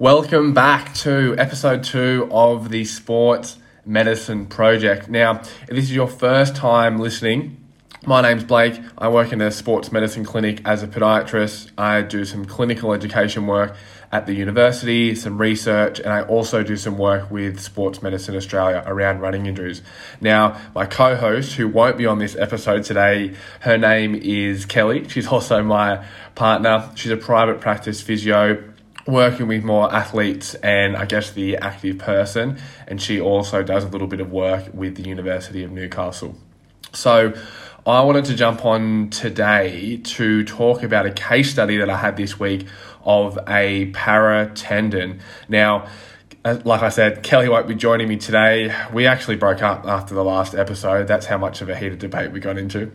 Welcome back to episode two of the Sports Medicine Project. Now, if this is your first time listening, my name's Blake. I work in a sports medicine clinic as a podiatrist. I do some clinical education work at the university, some research, and I also do some work with Sports Medicine Australia around running injuries. Now, my co host, who won't be on this episode today, her name is Kelly. She's also my partner. She's a private practice physio working with more athletes and I guess the active person. And she also does a little bit of work with the University of Newcastle. So I wanted to jump on today to talk about a case study that I had this week of a para tendon. Now, uh, like I said, Kelly won't be joining me today. We actually broke up after the last episode. That's how much of a heated debate we got into.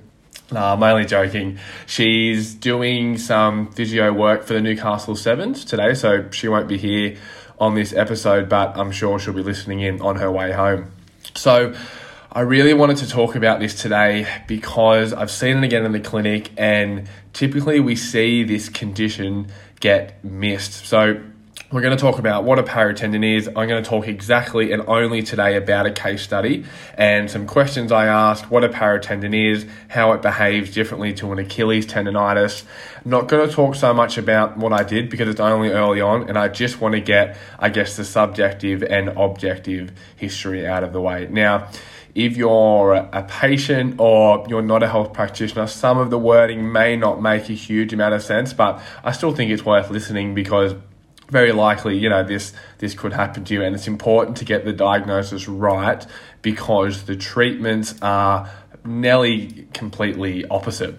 No, I'm only joking. She's doing some physio work for the Newcastle Sevens today, so she won't be here on this episode, but I'm sure she'll be listening in on her way home. So, I really wanted to talk about this today because I've seen it again in the clinic, and typically we see this condition get missed. So, we're going to talk about what a paratendon is. I'm going to talk exactly and only today about a case study and some questions I asked, what a paratendon is, how it behaves differently to an Achilles tendonitis. I'm not going to talk so much about what I did because it's only early on and I just want to get, I guess, the subjective and objective history out of the way. Now, if you're a patient or you're not a health practitioner, some of the wording may not make a huge amount of sense, but I still think it's worth listening because very likely, you know, this this could happen to you, and it's important to get the diagnosis right because the treatments are nearly completely opposite.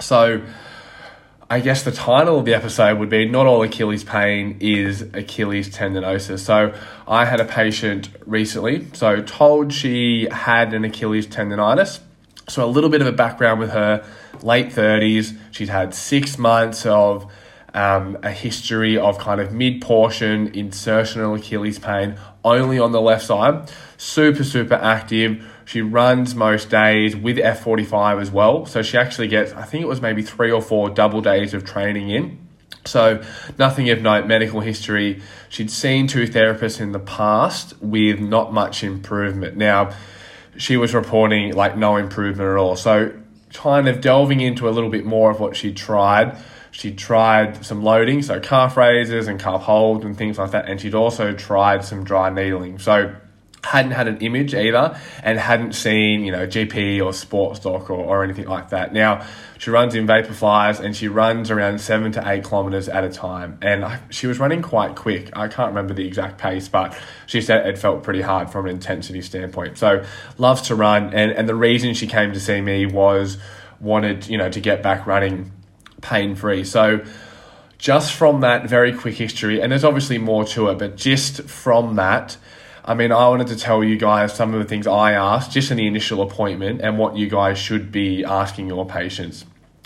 So, I guess the title of the episode would be Not All Achilles Pain is Achilles Tendinosis. So, I had a patient recently, so told she had an Achilles tendonitis. So, a little bit of a background with her late 30s. She'd had six months of um, a history of kind of mid portion insertional Achilles pain only on the left side. Super, super active. She runs most days with F45 as well. So she actually gets, I think it was maybe three or four double days of training in. So, nothing of note, medical history. She'd seen two therapists in the past with not much improvement. Now, she was reporting like no improvement at all. So, kind of delving into a little bit more of what she'd tried she tried some loading, so calf raises and calf holds and things like that, and she'd also tried some dry needling. So hadn't had an image either and hadn't seen, you know, GP or sports doc or, or anything like that. Now, she runs in vapor Vaporflies and she runs around seven to eight kilometers at a time. And I, she was running quite quick. I can't remember the exact pace, but she said it felt pretty hard from an intensity standpoint. So loves to run. And, and the reason she came to see me was wanted, you know, to get back running pain free. So, just from that very quick history, and there's obviously more to it, but just from that, I mean, I wanted to tell you guys some of the things I asked just in the initial appointment and what you guys should be asking your patients.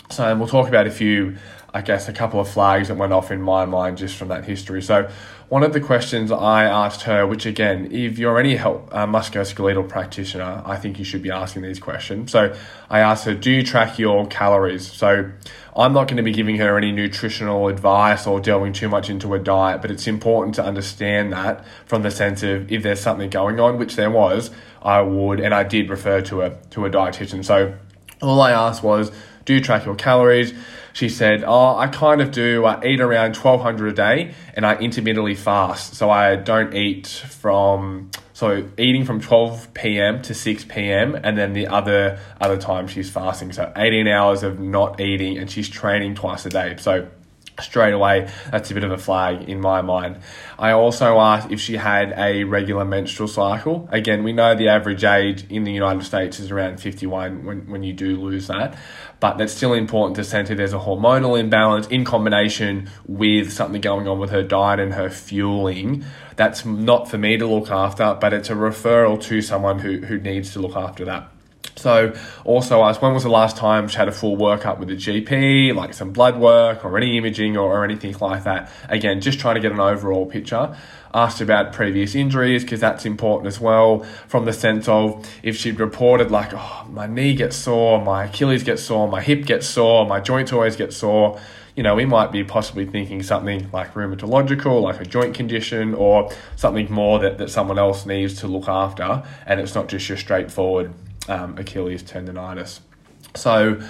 So, we'll talk about a few, I guess, a couple of flags that went off in my mind just from that history. So, one of the questions I asked her, which again, if you're any help, uh, musculoskeletal practitioner, I think you should be asking these questions. So I asked her, do you track your calories? So I'm not going to be giving her any nutritional advice or delving too much into a diet, but it's important to understand that from the sense of if there's something going on, which there was, I would, and I did refer to a, to a dietitian. So all I asked was, do you track your calories? She said, "Oh, I kind of do. I eat around twelve hundred a day, and I intermittently fast. So I don't eat from so eating from twelve p.m. to six p.m. and then the other other time she's fasting. So eighteen hours of not eating, and she's training twice a day. So." Straight away, that's a bit of a flag in my mind. I also asked if she had a regular menstrual cycle. Again, we know the average age in the United States is around 51 when, when you do lose that, but that's still important to center there's a hormonal imbalance in combination with something going on with her diet and her fueling. That's not for me to look after, but it's a referral to someone who, who needs to look after that. So, also asked when was the last time she had a full workup with a GP, like some blood work or any imaging or, or anything like that. Again, just trying to get an overall picture. Asked about previous injuries because that's important as well, from the sense of if she'd reported, like, oh, my knee gets sore, my Achilles gets sore, my hip gets sore, my joints always get sore. you know, we might be possibly thinking something like rheumatological, like a joint condition, or something more that, that someone else needs to look after, and it's not just your straightforward um, Achilles tendonitis. So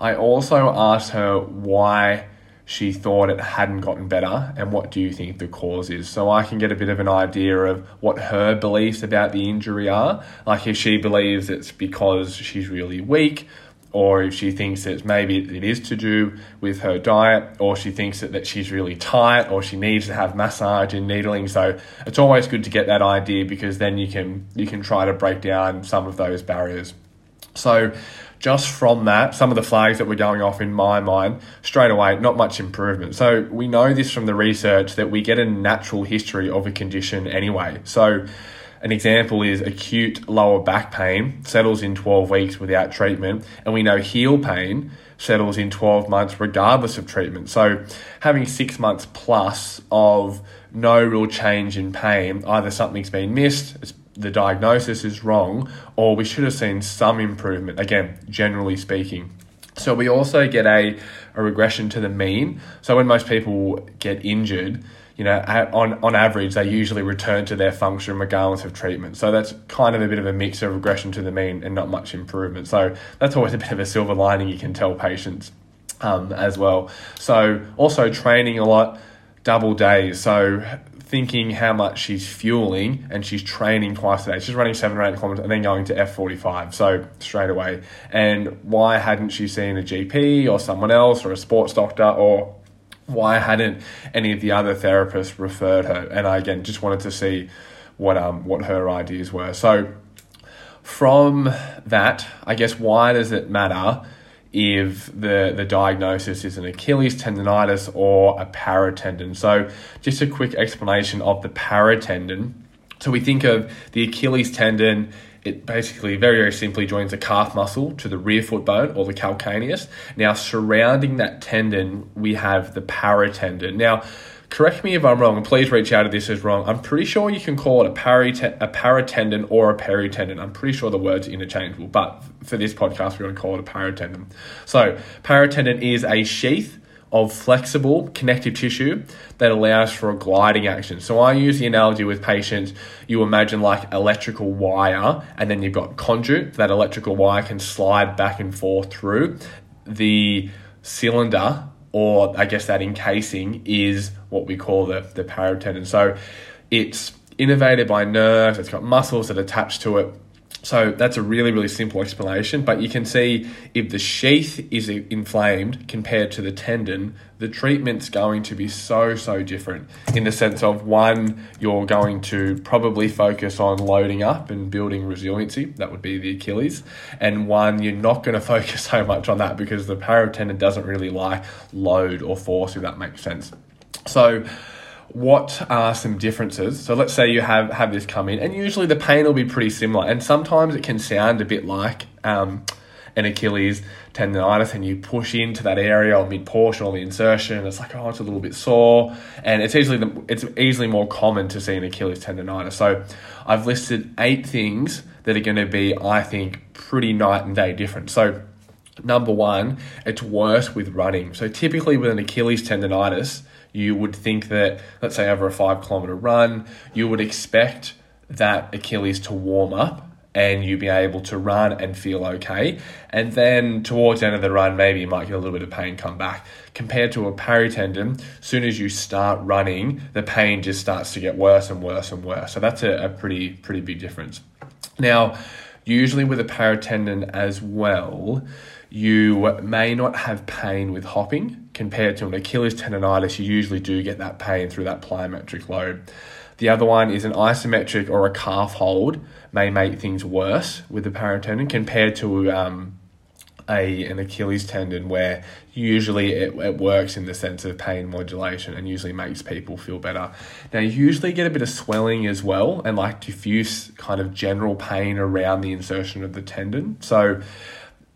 I also asked her why she thought it hadn't gotten better and what do you think the cause is so i can get a bit of an idea of what her beliefs about the injury are like if she believes it's because she's really weak or if she thinks that maybe it is to do with her diet, or she thinks that, that she's really tight, or she needs to have massage and needling. So it's always good to get that idea because then you can you can try to break down some of those barriers. So just from that, some of the flags that were going off in my mind straight away, not much improvement. So we know this from the research that we get a natural history of a condition anyway. So an example is acute lower back pain settles in 12 weeks without treatment, and we know heel pain settles in 12 months regardless of treatment. So, having six months plus of no real change in pain, either something's been missed, the diagnosis is wrong, or we should have seen some improvement, again, generally speaking. So, we also get a, a regression to the mean. So, when most people get injured, you know, on, on average, they usually return to their function regardless of treatment. So that's kind of a bit of a mix of regression to the mean and not much improvement. So that's always a bit of a silver lining you can tell patients um, as well. So also training a lot, double days. So thinking how much she's fueling and she's training twice a day. She's running seven or eight kilometers and then going to F45. So straight away. And why hadn't she seen a GP or someone else or a sports doctor or why hadn't any of the other therapists referred her? And I again just wanted to see what um what her ideas were. So from that, I guess why does it matter if the the diagnosis is an Achilles tendonitis or a paratendon? So just a quick explanation of the paratendon. So we think of the Achilles tendon it basically very, very simply joins the calf muscle to the rear foot bone or the calcaneus. Now, surrounding that tendon, we have the paratendon. Now, correct me if I'm wrong, and please reach out if this is wrong. I'm pretty sure you can call it a, paratendon, a paratendon or a peritendon. I'm pretty sure the words are interchangeable, but for this podcast, we're going to call it a paratendon. So, paratendon is a sheath of flexible connective tissue that allows for a gliding action. So I use the analogy with patients, you imagine like electrical wire and then you've got conduit, that electrical wire can slide back and forth through. The cylinder or I guess that encasing is what we call the, the paratendon. So it's innervated by nerves, it's got muscles that attach to it so that's a really, really simple explanation, but you can see if the sheath is inflamed compared to the tendon, the treatment's going to be so, so different in the sense of one, you're going to probably focus on loading up and building resiliency, that would be the Achilles, and one, you're not going to focus so much on that because the paratendon doesn't really like load or force, if that makes sense. So, what are some differences? So let's say you have, have this come in, and usually the pain will be pretty similar, and sometimes it can sound a bit like um, an Achilles tendonitis, and you push into that area or mid portion or the insertion, it's like oh, it's a little bit sore, and it's easily the, it's easily more common to see an Achilles tendonitis. So I've listed eight things that are going to be, I think, pretty night and day different. So number one, it's worse with running. So typically with an Achilles tendonitis you would think that, let's say, over a five kilometer run, you would expect that Achilles to warm up and you'd be able to run and feel okay. And then towards the end of the run, maybe you might get a little bit of pain come back. Compared to a paratendon, soon as you start running, the pain just starts to get worse and worse and worse. So that's a, a pretty pretty big difference. Now, usually with a paratendon as well, you may not have pain with hopping compared to an Achilles tendonitis. You usually do get that pain through that plyometric load. The other one is an isometric or a calf hold may make things worse with the paratendon compared to um, a an Achilles tendon where usually it, it works in the sense of pain modulation and usually makes people feel better. Now you usually get a bit of swelling as well and like diffuse kind of general pain around the insertion of the tendon. So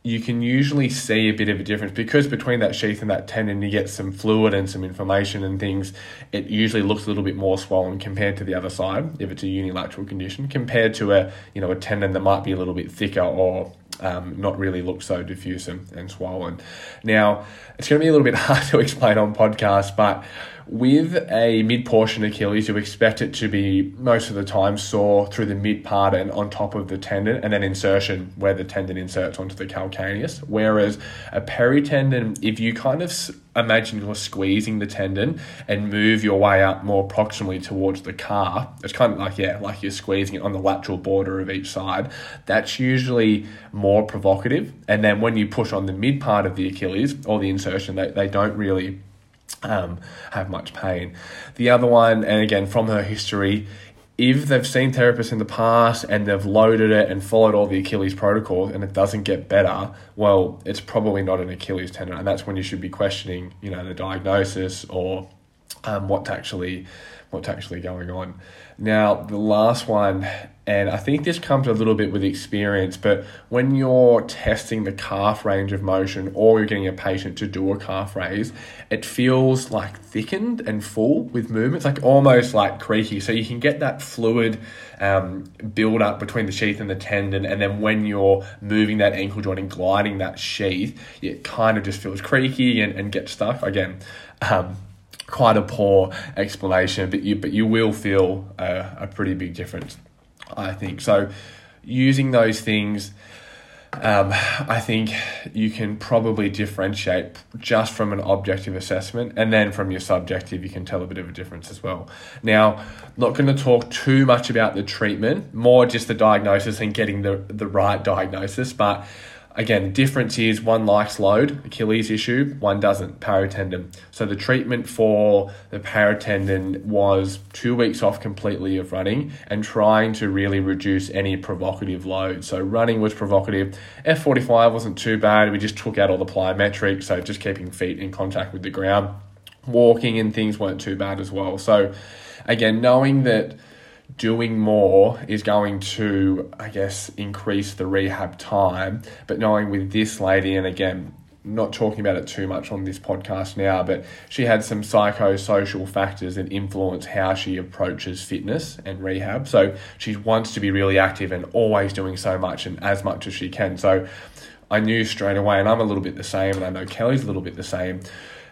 you can usually see a bit of a difference because between that sheath and that tendon you get some fluid and some inflammation and things it usually looks a little bit more swollen compared to the other side if it's a unilateral condition compared to a you know a tendon that might be a little bit thicker or um, not really look so diffuse and, and swollen. Now, it's going to be a little bit hard to explain on podcast, but with a mid portion Achilles, you expect it to be most of the time sore through the mid part and on top of the tendon, and then insertion where the tendon inserts onto the calcaneus. Whereas a peritendon, if you kind of imagine you're squeezing the tendon and move your way up more proximally towards the calf, it's kind of like, yeah, like you're squeezing it on the lateral border of each side. That's usually more provocative. And then when you push on the mid part of the Achilles or the insertion, they, they don't really um, have much pain. The other one, and again from her history, if they've seen therapists in the past and they've loaded it and followed all the Achilles protocol and it doesn't get better, well, it's probably not an Achilles tendon, and that's when you should be questioning, you know, the diagnosis or um, what's actually what's actually going on. Now, the last one and I think this comes a little bit with experience, but when you're testing the calf range of motion or you're getting a patient to do a calf raise, it feels like thickened and full with movements, like almost like creaky. So you can get that fluid um, build up between the sheath and the tendon. And then when you're moving that ankle joint and gliding that sheath, it kind of just feels creaky and, and gets stuck. Again, um, quite a poor explanation, but you but you will feel a, a pretty big difference. I think. So, using those things, um, I think you can probably differentiate just from an objective assessment, and then from your subjective, you can tell a bit of a difference as well. Now, not going to talk too much about the treatment, more just the diagnosis and getting the, the right diagnosis, but Again, the difference is one likes load, Achilles issue, one doesn't, paratendon. So the treatment for the paratendon was two weeks off completely of running and trying to really reduce any provocative load. So running was provocative. F45 wasn't too bad. We just took out all the plyometrics, so just keeping feet in contact with the ground. Walking and things weren't too bad as well. So again, knowing that doing more is going to, I guess, increase the rehab time. But knowing with this lady, and again, not talking about it too much on this podcast now, but she had some psychosocial factors that influence how she approaches fitness and rehab. So she wants to be really active and always doing so much and as much as she can. So I knew straight away, and I'm a little bit the same, and I know Kelly's a little bit the same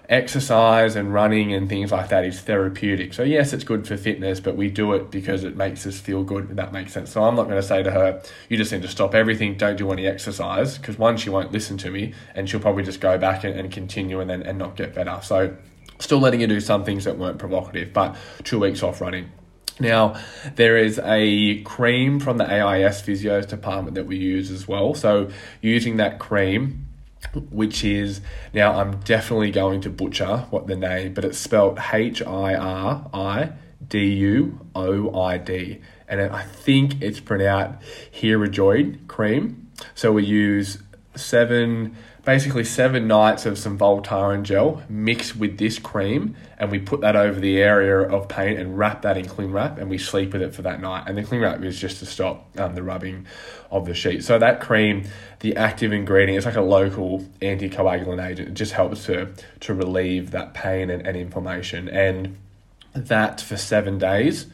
exercise and running and things like that is therapeutic. So yes, it's good for fitness, but we do it because it makes us feel good. that makes sense. So I'm not going to say to her, "You just need to stop everything. Don't do any exercise," because one, she won't listen to me, and she'll probably just go back and, and continue and then and not get better. So still letting her do some things that weren't provocative, but two weeks off running. Now, there is a cream from the AIS physios department that we use as well. So, using that cream, which is now I'm definitely going to butcher what the name, but it's spelled H I R I D U O I D, and I think it's pronounced Hirajoid cream. So we use seven basically seven nights of some Voltaren gel mixed with this cream, and we put that over the area of pain and wrap that in cling wrap, and we sleep with it for that night. And the cling wrap is just to stop um, the rubbing of the sheet. So that cream, the active ingredient, it's like a local anticoagulant agent. It just helps to to relieve that pain and, and inflammation, and that for seven days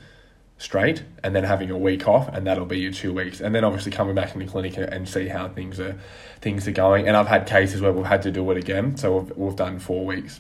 straight and then having a week off and that'll be your two weeks. And then obviously coming back in the clinic and see how things are things are going. And I've had cases where we've had to do it again so we've, we've done four weeks.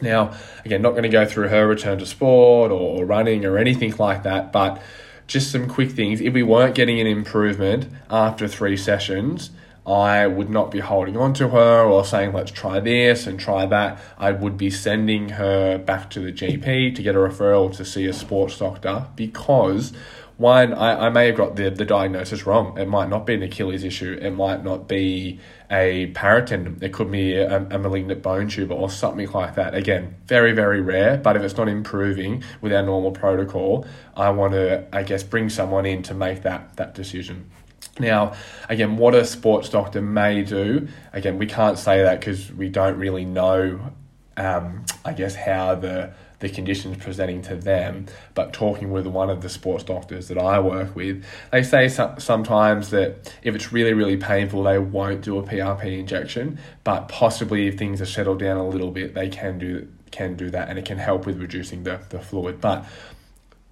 Now again not going to go through her return to sport or, or running or anything like that but just some quick things. If we weren't getting an improvement after three sessions I would not be holding on to her or saying, let's try this and try that. I would be sending her back to the GP to get a referral to see a sports doctor because one, I, I may have got the, the diagnosis wrong. It might not be an Achilles issue. It might not be a paratendon. It could be a, a malignant bone tumor or something like that. Again, very, very rare, but if it's not improving with our normal protocol, I want to, I guess, bring someone in to make that, that decision. Now, again, what a sports doctor may do, again, we can't say that because we don't really know, um, I guess, how the the conditions presenting to them. But talking with one of the sports doctors that I work with, they say so- sometimes that if it's really, really painful, they won't do a PRP injection. But possibly if things are settled down a little bit, they can do can do that, and it can help with reducing the, the fluid. But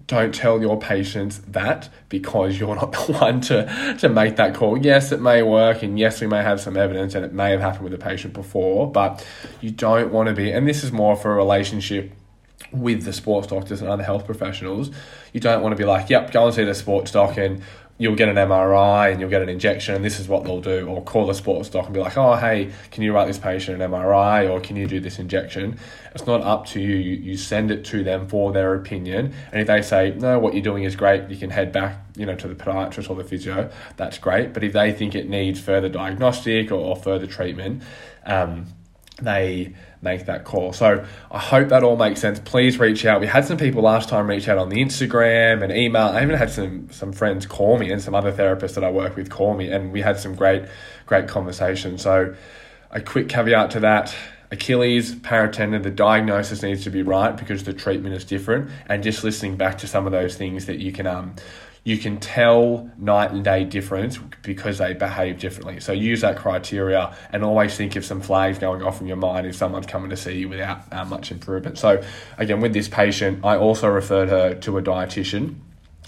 don't tell your patients that because you're not the one to, to make that call. Yes, it may work, and yes, we may have some evidence, and it may have happened with a patient before, but you don't want to be, and this is more for a relationship with the sports doctors and other health professionals. You don't want to be like, yep, go and see the sports doc and you'll get an MRI and you'll get an injection and this is what they'll do. Or call the sports doc and be like, oh, hey, can you write this patient an MRI or can you do this injection? It's not up to you. You, send it to them for their opinion. And if they say, no, what you're doing is great, you can head back, you know, to the podiatrist or the physio, that's great. But if they think it needs further diagnostic or, or further treatment, um, they make that call. So I hope that all makes sense. Please reach out. We had some people last time reach out on the Instagram and email. I even had some some friends call me and some other therapists that I work with call me, and we had some great great conversations. So a quick caveat to that. Achilles, paratendon, the diagnosis needs to be right because the treatment is different. And just listening back to some of those things that you can um, you can tell night and day difference because they behave differently. So use that criteria and always think of some flags going off in your mind if someone's coming to see you without uh, much improvement. So again, with this patient, I also referred her to a dietitian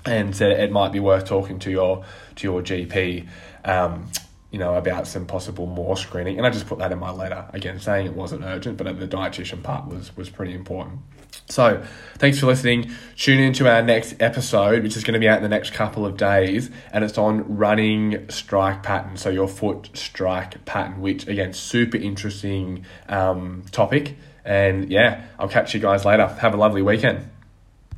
and said it might be worth talking to your to your GP. Um, you know, about some possible more screening. And I just put that in my letter. Again, saying it wasn't urgent, but the dietitian part was was pretty important. So, thanks for listening. Tune into our next episode, which is going to be out in the next couple of days, and it's on running strike pattern. So, your foot strike pattern, which again, super interesting um, topic. And yeah, I'll catch you guys later. Have a lovely weekend.